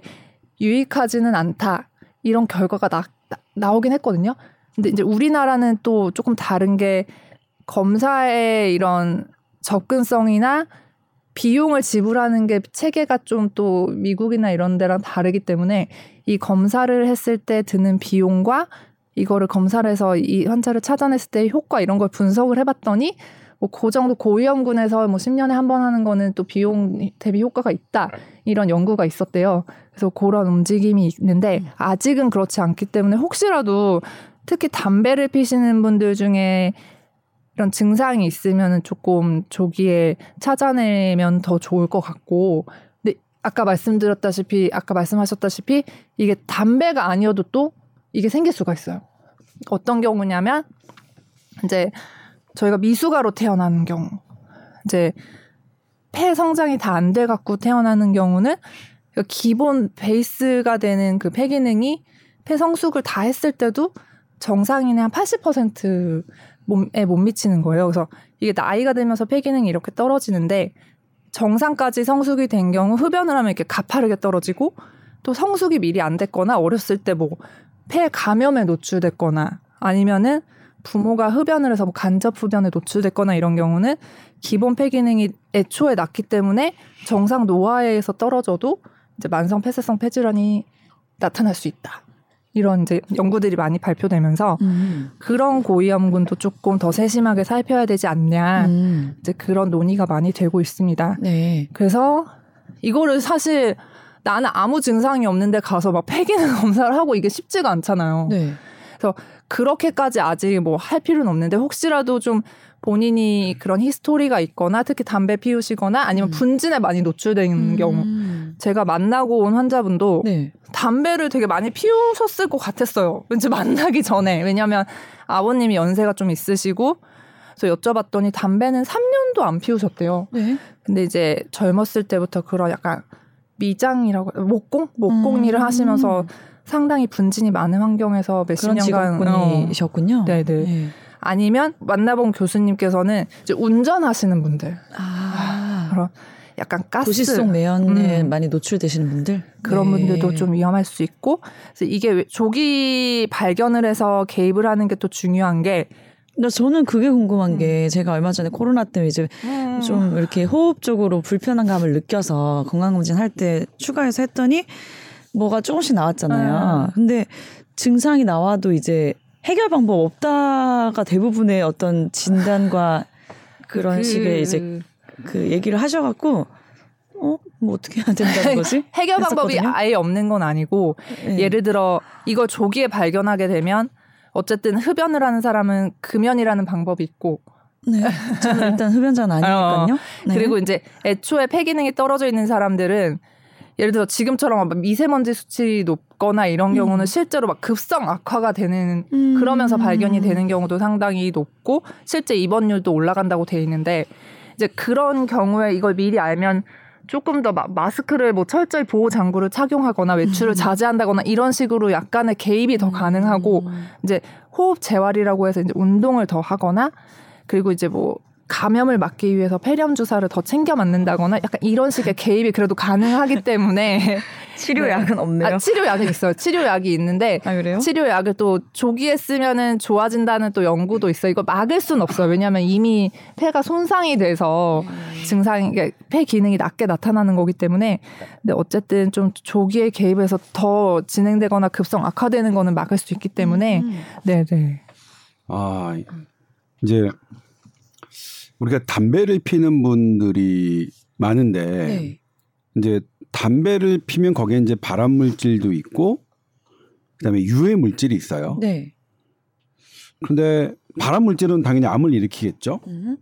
유익하지는 않다 이런 결과가 나, 나- 나오긴 했거든요. 근데 이제 우리나라는 또 조금 다른 게 검사의 이런 접근성이나 비용을 지불하는 게 체계가 좀 또 미국이나 이런 데랑 다르기 때문에 이 검사를 했을 때 드는 비용과 이거를 검사를 해서 이 환자를 찾아냈을 때 효과 이런 걸 분석을 해봤더니 뭐그 정도 고위험군에서 뭐 10년에 한 번 하는 거는 또 비용 대비 효과가 있다 이런 연구가 있었대요. 그래서 그런 움직임이 있는데 아직은 그렇지 않기 때문에 혹시라도 특히 담배를 피시는 분들 중에 이런 증상이 있으면은 조금 조기에 찾아내면 더 좋을 것 같고 근데 아까 말씀드렸다시피 아까 말씀하셨다시피 이게 담배가 아니어도 또 이게 생길 수가 있어요. 어떤 경우냐면 이제 저희가 미숙아로 태어나는 경우 이제 폐 성장이 다 안 돼 갖고 태어나는 경우는 그러니까 기본 베이스가 되는 그 폐 기능이 폐 성숙을 다 했을 때도 정상인의 한 80% 몸에 못 미치는 거예요. 그래서 이게 나이가 들면서 폐기능이 이렇게 떨어지는데 정상까지 성숙이 된 경우 흡연을 하면 이렇게 가파르게 떨어지고 또 성숙이 미리 안 됐거나 어렸을 때 뭐 폐 감염에 노출됐거나 아니면은 부모가 흡연을 해서 뭐 간접 흡연에 노출됐거나 이런 경우는 기본 폐 기능이 애초에 낮기 때문에 정상 노화에서 떨어져도 이제 만성 폐쇄성 폐질환이 나타날 수 있다. 이런 이제 연구들이 많이 발표되면서 음. 그런 고위험군도 조금 더 세심하게 살펴야 되지 않냐. 음. 이제 그런 논의가 많이 되고 있습니다. 네. 그래서 이거를 사실 나는 아무 증상이 없는데 가서 막 폐기능 검사를 하고 이게 쉽지가 않잖아요. 네. 그렇게까지 아직 뭐 할 필요는 없는데 혹시라도 좀 본인이 그런 히스토리가 있거나 특히 담배 피우시거나 아니면 음. 분진에 많이 노출된 경우 음. 제가 만나고 온 환자분도 네. 담배를 되게 많이 피우셨을 것 같았어요. 왠지 만나기 전에. 왜냐하면 아버님이 연세가 좀 있으시고 그래서 여쭤봤더니 담배는 3년도 안 피우셨대요. 네. 근데 이제 젊었을 때부터 그런 약간 미장이라고 목공 목공 음. 일을 하시면서 상당히 분진이 많은 환경에서 몇십 그런 년간 어. 네네. 네. 아니면 만나본 교수님께서는 이제 운전하시는 분들 아. 그런 약간 가스 도시속 매연에 음. 많이 노출되시는 분들 그런 네. 분들도 좀 위험할 수 있고 그래서 이게 왜- 조기 발견을 해서 개입을 하는 게 또 중요한 게 근데 저는 그게 궁금한 음. 게 제가 얼마 전에 코로나 때문에 이제 좀 이렇게 호흡적으로 불편한 감을 느껴서 건강검진 할 때 추가해서 했더니 뭐가 조금씩 나왔잖아요. 음. 근데 증상이 나와도 이제 해결 방법 없다가 대부분의 어떤 진단과 그런 그- 식의 이제 그 얘기를 하셔갖고 어? 뭐 어떻게 해야 된다는 거지? 해결 방법이 했었거든요. 아예 없는 건 아니고 네. 예를 들어 이걸 조기에 발견하게 되면 어쨌든 흡연을 하는 사람은 금연이라는 방법이 있고 네. 저는 일단 흡연자는 아니니까요. 네. 그리고 이제 애초에 폐 기능이 떨어져 있는 사람들은 예를 들어 지금처럼 막 미세먼지 수치 높거나 이런 음. 경우는 실제로 막 급성 악화가 되는 음. 그러면서 발견이 되는 경우도 상당히 높고 실제 입원율도 올라간다고 돼 있는데 이제 그런 경우에 이걸 미리 알면 조금 더 마, 마스크를 뭐 철저히 보호 장구를 착용하거나 외출을 음. 자제한다거나 이런 식으로 약간의 개입이 더 가능하고 음. 이제 호흡 재활이라고 해서 이제 운동을 더 하거나 그리고 이제 뭐 감염을 막기 위해서 폐렴 주사를 더 챙겨 맞는다거나 약간 이런 식의 개입이 그래도 가능하기 때문에 치료약은 없네요. 아, 치료약이 있어요. 치료약이 있는데 아, 그래요? 치료약을 또 조기에 쓰면은 좋아진다는 또 연구도 있어요. 이거 막을 수는 없어요. 왜냐하면 이미 폐가 손상이 돼서 증상이 이게 폐 기능이 낮게 나타나는 거기 때문에 근데 어쨌든 좀 조기에 개입해서 더 진행되거나 급성 악화되는 거는 막을 수 있기 때문에 음. 네네 아 이제 우리가 담배를 피는 분들이 많은데 네. 이제 담배를 피면 거기에 이제 발암 물질도 있고 그다음에 유해 물질이 있어요. 네. 근데 발암 물질은 당연히 암을 일으키겠죠. 음.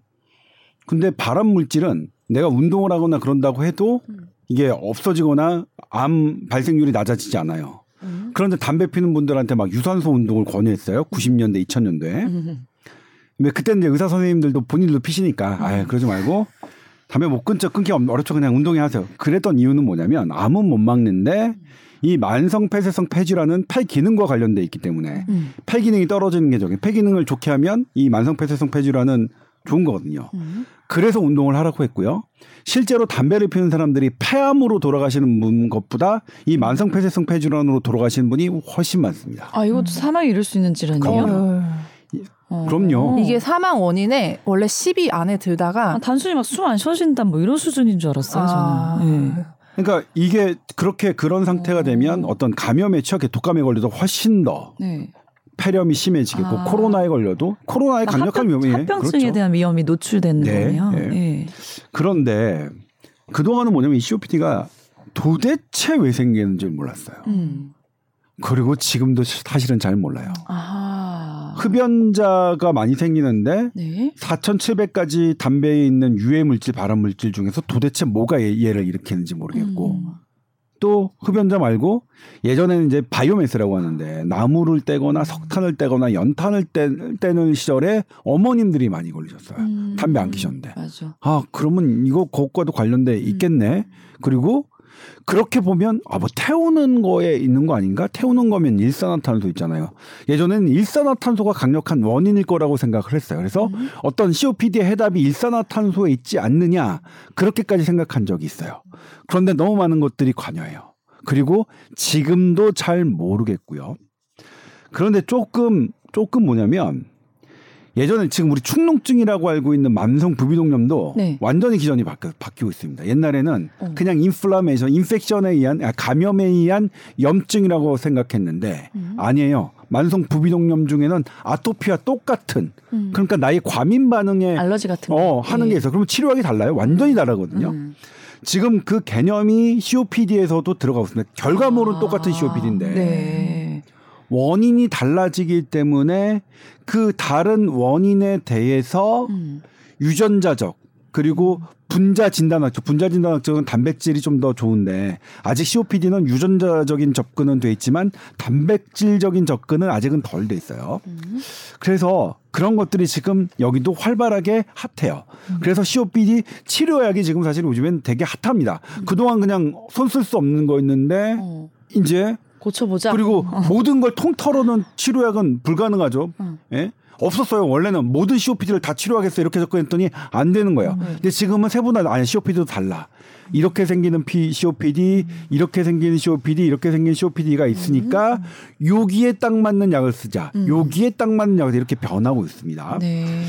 근데 발암 물질은 내가 운동을 하거나 그런다고 해도 음. 이게 없어지거나 암 발생률이 낮아지지 않아요. 음. 그런데 담배 피는 분들한테 막 유산소 운동을 권유했어요. 90년대, 2000년도에. 음. 근데 그때는 이제 의사 선생님들도 본인도 피시니까 아 그러지 말고 담배 못 끊죠 끊기 어렵죠 그냥 운동해 하세요. 그랬던 이유는 뭐냐면 암은 못 막는데 이 만성 폐쇄성 폐질환은 폐 기능과 관련돼 있기 때문에 음. 폐 기능이 떨어지는 게 저기 폐 기능을 좋게 하면 이 만성 폐쇄성 폐질환은 좋은 거거든요. 음. 그래서 운동을 하라고 했고요. 실제로 담배를 피우는 사람들이 폐암으로 돌아가시는 분 것보다 이 만성 폐쇄성 폐질환으로 돌아가시는 분이 훨씬 많습니다. 아 이것도 사망에 이를 수 있는 질환이에요. 어, 어. 그럼요. 이게 사망 원인에 원래 10위 안에 들다가 아, 단순히 막 숨 안 쉬어진다 뭐 이런 수준인 줄 알았어요. 아, 저는. 네. 그러니까 이게 그렇게 그런 상태가 되면 어떤 감염에 취약해 독감에 걸려도 훨씬 더 네. 폐렴이 심해지겠고 아. 코로나에 걸려도 코로나의 강력한 위험이 합병증에 그렇죠. 대한 위험이 노출되는 네, 거네요. 네. 네. 그런데 그 동안은 뭐냐면 이 COPD가 도대체 왜 생기는지 몰랐어요. 음. 그리고 지금도 사실은 잘 몰라요. 아. 흡연자가 많이 생기는데 네. 4,700가지 담배에 있는 유해 물질, 발암 물질 중에서 도대체 뭐가 얘- 얘를 일으키는지 모르겠고 음. 또 흡연자 말고 예전에는 이제 바이오매스라고 하는데 나무를 떼거나 석탄을 떼거나 연탄을 떼, 떼는 시절에 어머님들이 많이 걸리셨어요. 음. 담배 안 키셨는데. 맞아. 아, 그러면 이거 그것과도 관련돼 있겠네. 그리고 그렇게 보면 아 뭐 태우는 거에 있는 거 아닌가? 태우는 거면 일산화탄소 있잖아요. 예전에는 일산화탄소가 강력한 원인일 거라고 생각을 했어요. 그래서 음. 어떤 COPD의 해답이 일산화탄소에 있지 않느냐 그렇게까지 생각한 적이 있어요. 그런데 너무 많은 것들이 관여해요. 그리고 지금도 잘 모르겠고요. 그런데 조금 조금 뭐냐면 예전에 지금 우리 축농증이라고 알고 있는 만성 부비동염도 네. 완전히 기전이 바뀌, 바뀌고 있습니다. 옛날에는 어. 그냥 inflammation, infection에 의한 아, 감염에 의한 염증이라고 생각했는데 음. 아니에요. 만성 부비동염 중에는 아토피와 똑같은 그러니까 나의 과민 반응에 알러지 같은 어 거. 하는 게 예. 있어. 요 그러면 치료하기 달라요. 완전히 다르거든요. 음. 지금 그 개념이 COPD에서도 들어가고 있습니다. 결과물은 아. 똑같은 COPD인데 네. 원인이 달라지기 때문에 그 다른 원인에 대해서 음. 유전자적 그리고 분자 진단학적, 분자 진단학적은 단백질이 좀 더 좋은데 아직 COPD는 유전자적인 접근은 돼 있지만 단백질적인 접근은 아직은 덜 돼 있어요. 음. 그래서 그런 것들이 지금 여기도 활발하게 핫해요. 음. 그래서 COPD 치료약이 지금 사실 요즘엔 되게 핫합니다. 그동안 그냥 손 쓸 수 없는 거였는데 어. 이제 고쳐보자. 그리고 모든 걸 통털어는 치료약은 불가능하죠. 어. 예? 없었어요. 원래는 모든 COPD를 다 치료하겠어 이렇게 접근했더니 안 되는 거예요. 근데 지금은 세분화 아니 COPD도 달라. 이렇게 생기는 P, COPD, 이렇게 생기는 COPD, 이렇게 생긴 COPD가 있으니까 여기에 딱 맞는 약을 쓰자. 여기에 딱 맞는 약을 이렇게 변하고 있습니다. 네.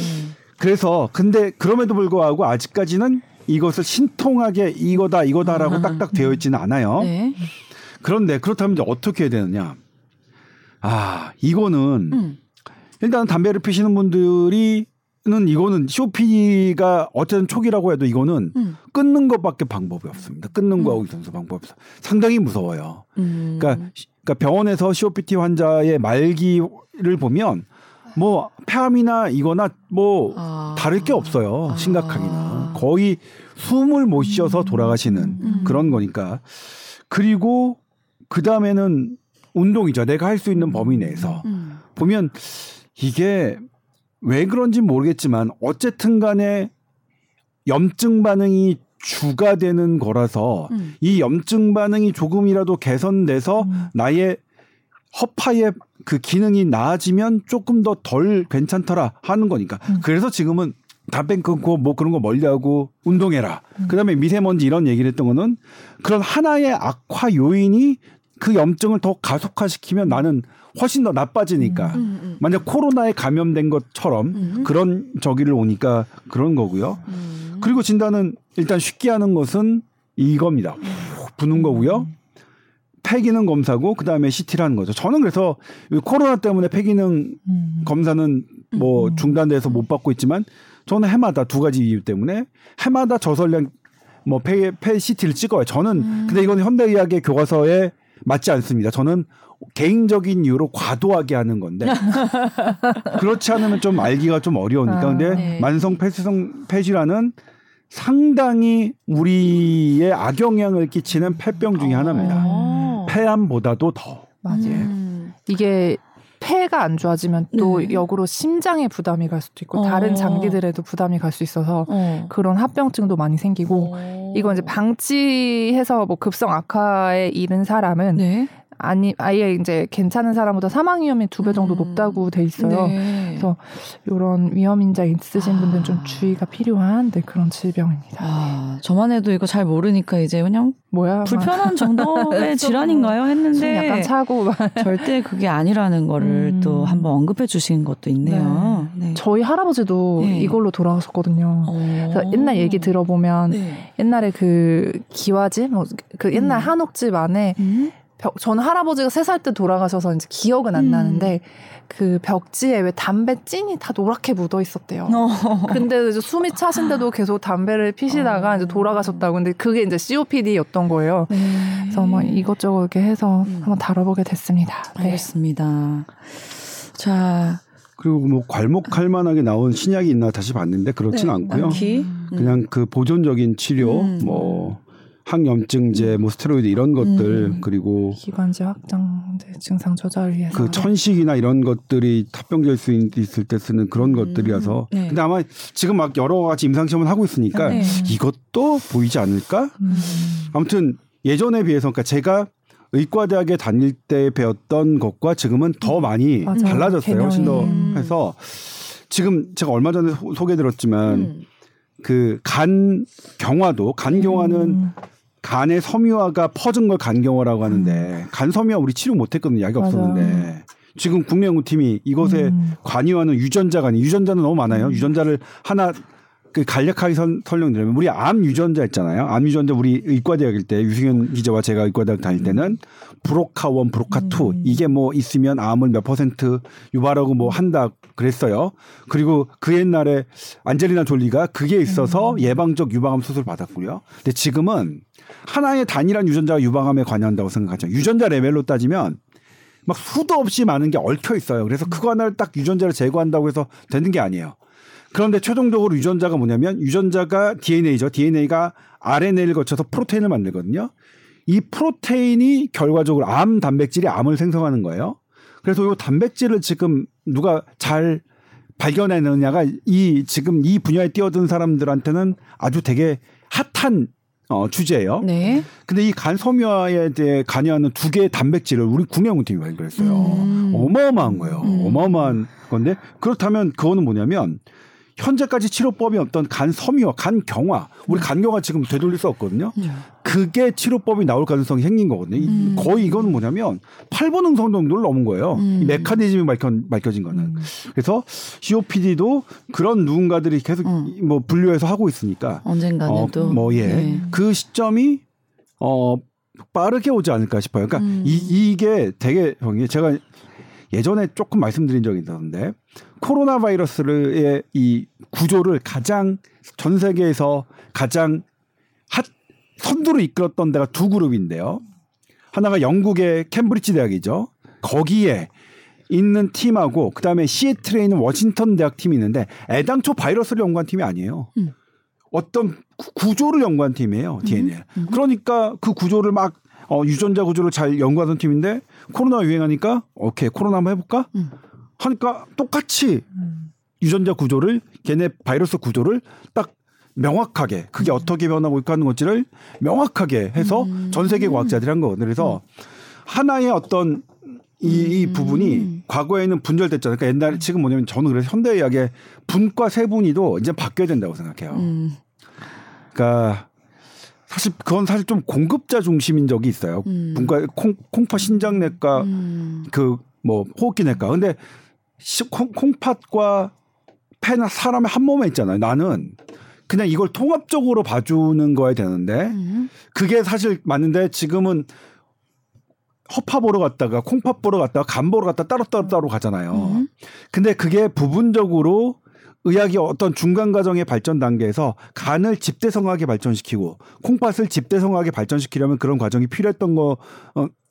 그래서 근데 그럼에도 불구하고 아직까지는 이것을 신통하게 이거다 이거다라고 딱딱 되어 있지는 않아요. 네. 그런데 그렇다면 이제 어떻게 해야 되느냐? 아, 이거는 음. 일단 담배를 피시는 분들이는 이거는 COPD가 어쨌든 초기라고 해도 이거는 음. 끊는 것밖에 방법이 없습니다. 끊는 거하고 있어서 방법이 없어. 상당히 무서워요. 음. 그러니까, 시- 그러니까 병원에서 COPD 환자의 말기를 보면 뭐 폐암이나 이거나 뭐 아. 다를 게 없어요. 아. 심각하기는 거의 숨을 못 쉬어서 돌아가시는 음. 그런 거니까. 그리고 그 다음에는 운동이죠. 내가 할 수 있는 범위 내에서 음. 보면 이게 왜 그런지 모르겠지만 어쨌든 간에 염증 반응이 주가 되는 거라서 음. 이 염증 반응이 조금이라도 개선돼서 음. 나의 허파의 그 기능이 나아지면 조금 더 덜 괜찮더라 하는 거니까. 음. 그래서 지금은 담배 끊고 뭐 그런 거 멀리하고 운동해라. 음. 그다음에 미세먼지 이런 얘기를 했던 거는 그런 하나의 악화 요인이 그 염증을 더 가속화시키면 나는 훨씬 더 나빠지니까. 음. 음. 만약 코로나에 감염된 것처럼 음. 그런 저기를 오니까 그런 거고요. 음. 그리고 진단은 일단 쉽게 하는 것은 이겁니다. 훅 부는 거고요. 폐기능 검사고 그다음에 CT를 하는 거죠. 저는 그래서 이 코로나 때문에 폐기능 음. 검사는 뭐 음. 중단돼서 못 받고 있지만 저는 해마다 두 가지 이유 때문에 해마다 저설량 뭐 폐 폐 CT를 찍어요. 저는 음. 근데 이건 현대의학의 교과서에 맞지 않습니다. 저는 개인적인 이유로 과도하게 하는 건데 그렇지 않으면 좀 알기가 좀 어려우니까 아, 근데 네. 만성 폐쇄성 폐질환은 상당히 우리의 악영향을 끼치는 폐병 중에 하나입니다. 어. 폐암보다도 더. 맞아요. 음. 이게 폐가 안 좋아지면 또 네. 역으로 심장에 부담이 갈 수도 있고 어. 다른 장기들에도 부담이 갈 수 있어서 어. 그런 합병증도 많이 생기고 어. 이건 이제 방치해서 뭐 급성 악화에 이른 사람은 네. 아니 아예 이제 괜찮은 사람보다 사망 위험이 두 배 정도 음. 높다고 돼 있어요. 네. 그래서 이런 위험 인자 있으신 아. 분들은 좀 주의가 필요한 네, 그런 질병입니다. 아, 저만 해도 이거 잘 모르니까 이제 그냥 뭐야? 막 불편한 정도의 좀 질환인가요 좀 했는데 약간 차고 막. 절대 그게 아니라는 거를 음. 또 한번 언급해 주신 것도 있네요. 네. 저희 할아버지도 네. 이걸로 돌아가셨거든요. 어. 그래서 옛날 얘기 들어보면 네. 옛날에 그 기와집 뭐 그 옛날 음. 한옥집 안에 음? 벽, 저는 할아버지가 세 살 때 돌아가셔서 이제 기억은 안 음. 나는데 그 벽지에 왜 담배 찐이 다 노랗게 묻어 있었대요. 어. 근데 이제 숨이 차신데도 계속 담배를 피시다가 어. 이제 돌아가셨다고. 근데 그게 이제 COPD였던 거예요. 네. 그래서 뭐 이것저것 이렇게 해서 음. 한번 다뤄보게 됐습니다. 네. 알겠습니다. 자, 그리고 뭐 괄목할 만하게 나온 신약이 있나 다시 봤는데 그렇진 네, 않고요. 음. 그냥 그 보존적인 치료, 음. 뭐 항염증제, 뭐 스테로이드 이런 것들 음. 그리고 기관지 확장 네, 증상 조절을 위해서. 그 천식이나 이런 것들이 합병될 수 있- 있을 때 쓰는 그런 것들이라서. 네. 근데 아마 지금 막 여러 가지 임상 시험을 하고 있으니까 네. 이것도 보이지 않을까? 음. 아무튼 예전에 비해서 그러니까 제가 의과대학에 다닐 때 배웠던 것과 지금은 더 많이 맞아요. 달라졌어요. 훨씬 더. 해서 지금 제가 얼마 전에 소- 소개드렸지만 음. 그간 경화도 간 경화는 음. 간의 섬유화가 퍼진 걸 간경화라고 하는데 간 섬유화 우리 치료 못했거든요. 약이 맞아요. 없었는데 지금 국내 연구팀이 이것에 음. 관이화는 유전자가 아니 유전자는 너무 많아요. 유전자를 하나 그 간략하게 설, 설명드리면 우리 암 유전자 있잖아요. 암 유전자 우리 의과대학일 때 유승현 기자와 제가 의과대학 다닐 때는 브로카1, 브로카2 이게 뭐 있으면 암을 몇 퍼센트 유발하고 뭐 한다 그랬어요. 그리고 그 옛날에 안젤리나 졸리가 그게 있어서 예방적 유방암 수술 받았고요. 근데 지금은 하나의 단일한 유전자가 유방암에 관여한다고 생각하죠. 유전자 레벨로 따지면 막 수도 없이 많은 게 얽혀 있어요. 그래서 그거 하나를 딱 유전자를 제거한다고 해서 되는 게 아니에요. 그런데 최종적으로 유전자가 뭐냐면 유전자가 DNA죠. DNA가 RNA를 거쳐서 프로테인을 만들거든요. 이 프로테인이 결과적으로 암 단백질이 암을 생성하는 거예요. 그래서 이 단백질을 지금 누가 잘 발견해내느냐가 이 지금 이 분야에 뛰어든 사람들한테는 아주 되게 핫한 어, 주제예요. 네. 근데 이 간 섬유화에 대해 관여하는 두 개의 단백질을 우리 국내 연구팀이 발견했어요. 음. 어마어마한 거예요. 음. 어마어마한 건데 그렇다면 그거는 뭐냐면 현재까지 치료법이 어떤 간 섬유화, 간 경화, 우리 간 경화 지금 되돌릴 수 없거든요. 그게 치료법이 나올 가능성이 생긴 거거든요. 이- 음. 거의 이거는 뭐냐면 8분 응성 정도를 넘은 거예요. 음. 이 메커니즘이 밝혀, 밝혀진 거는. 그래서 COPD도 그런 누군가들이 계속 음. 뭐 분류해서 하고 있으니까 언젠가는 어, 또. 뭐 예. 네. 그 시점이 어 빠르게 오지 않을까 싶어요. 그러니까 음. 이 이게 되게 형이 제가 예전에 조금 말씀드린 적이 있었는데 코로나 바이러스의 이 구조를 가장 전 세계에서 가장 핫 선두로 이끌었던 데가 두 그룹인데요. 하나가 영국의 캠브리지 대학이죠. 거기에 있는 팀하고 그다음에 시애틀에 있는 워싱턴 대학 팀이 있는데 애당초 바이러스를 연구한 팀이 아니에요. 음. 어떤 구- 구조를 연구한 팀이에요. DNA. 그러니까 그 구조를 막 어, 유전자 구조를 잘 연구하던 팀인데 코로나 유행하니까 오케이 코로나 한번 해볼까 음. 하니까 똑같이 유전자 구조를 걔네 바이러스 구조를 딱 명확하게 그게 어떻게 변하고 있고 하는 것들을 명확하게 해서 전 세계 과학자들이 한 거거든요. 그래서 하나의 어떤 이, 이 부분이 과거에는 분절됐잖아요. 그러니까 옛날에 지금 뭐냐면 저는 그래서 현대의학의 분과 세분이도 이제 바뀌어야 된다고 생각해요. 음. 그러니까 사실 그건 사실 좀 공급자 중심인 적이 있어요. 음. 분과 콩, 콩팥 신장내과 음. 그뭐 호흡기내과. 근데 시- 콩, 콩팥과 폐나 사람의 한 몸에 있잖아요. 나는 그냥 이걸 통합적으로 봐주는 거야 되는데 음. 그게 사실 맞는데 지금은 허파 보러 갔다가 콩팥 보러 갔다가 간 보러 갔다 따로 따로 따로 가잖아요. 음. 근데 그게 부분적으로 의학이 어떤 중간 과정의 발전 단계에서 간을 집대성하게 발전시키고 콩팥을 집대성하게 발전시키려면 그런 과정이 필요했던 거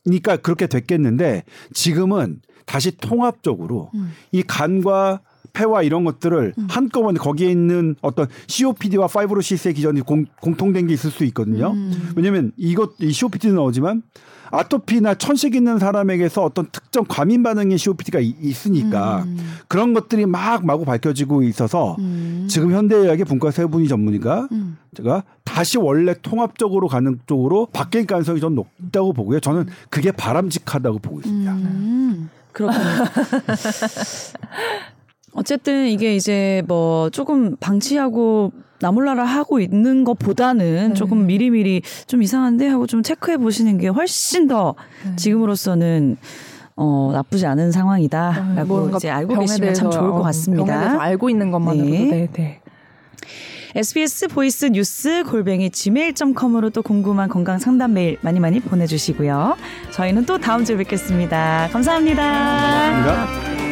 니까 그렇게 됐겠는데 지금은 다시 통합적으로 음. 이 간과 폐와 이런 것들을 한꺼번에 거기에 있는 어떤 COPD와 fibrosis의 기전이 공, 공통된 게 있을 수 있거든요. 음. 왜냐면 이것 이 COPD도 나오지만 아토피나 천식 있는 사람에게서 어떤 특정 과민 반응의 COPD가 있으니까 음. 그런 것들이 막 마구 밝혀지고 있어서 음. 지금 현대의학의 분과 세 분이 전문의가 음. 제가 다시 원래 통합적으로 가는 쪽으로 바뀔 가능성이 좀 높다고 보고요. 저는 그게 바람직하다고 보고 있습니다. 음, 그렇군요. 어쨌든 이게 이제 뭐 조금 방치하고 나몰라라 하고 있는 것보다는 네. 조금 미리미리 좀 이상한데 하고 좀 체크해 보시는 게 훨씬 더 네. 지금으로서는 어 나쁘지 않은 상황이다라고 뭔가 이제 알고 계시면 참 좋을 것 어, 같습니다. 대해서 알고 있는 것만으로도 네. 네, 네. SBS voice news 골뱅이 gmail.com으로 또 궁금한 건강 상담 메일 많이 많이 보내주시고요. 저희는 또 다음 주에 뵙겠습니다 감사합니다. 감사합니다.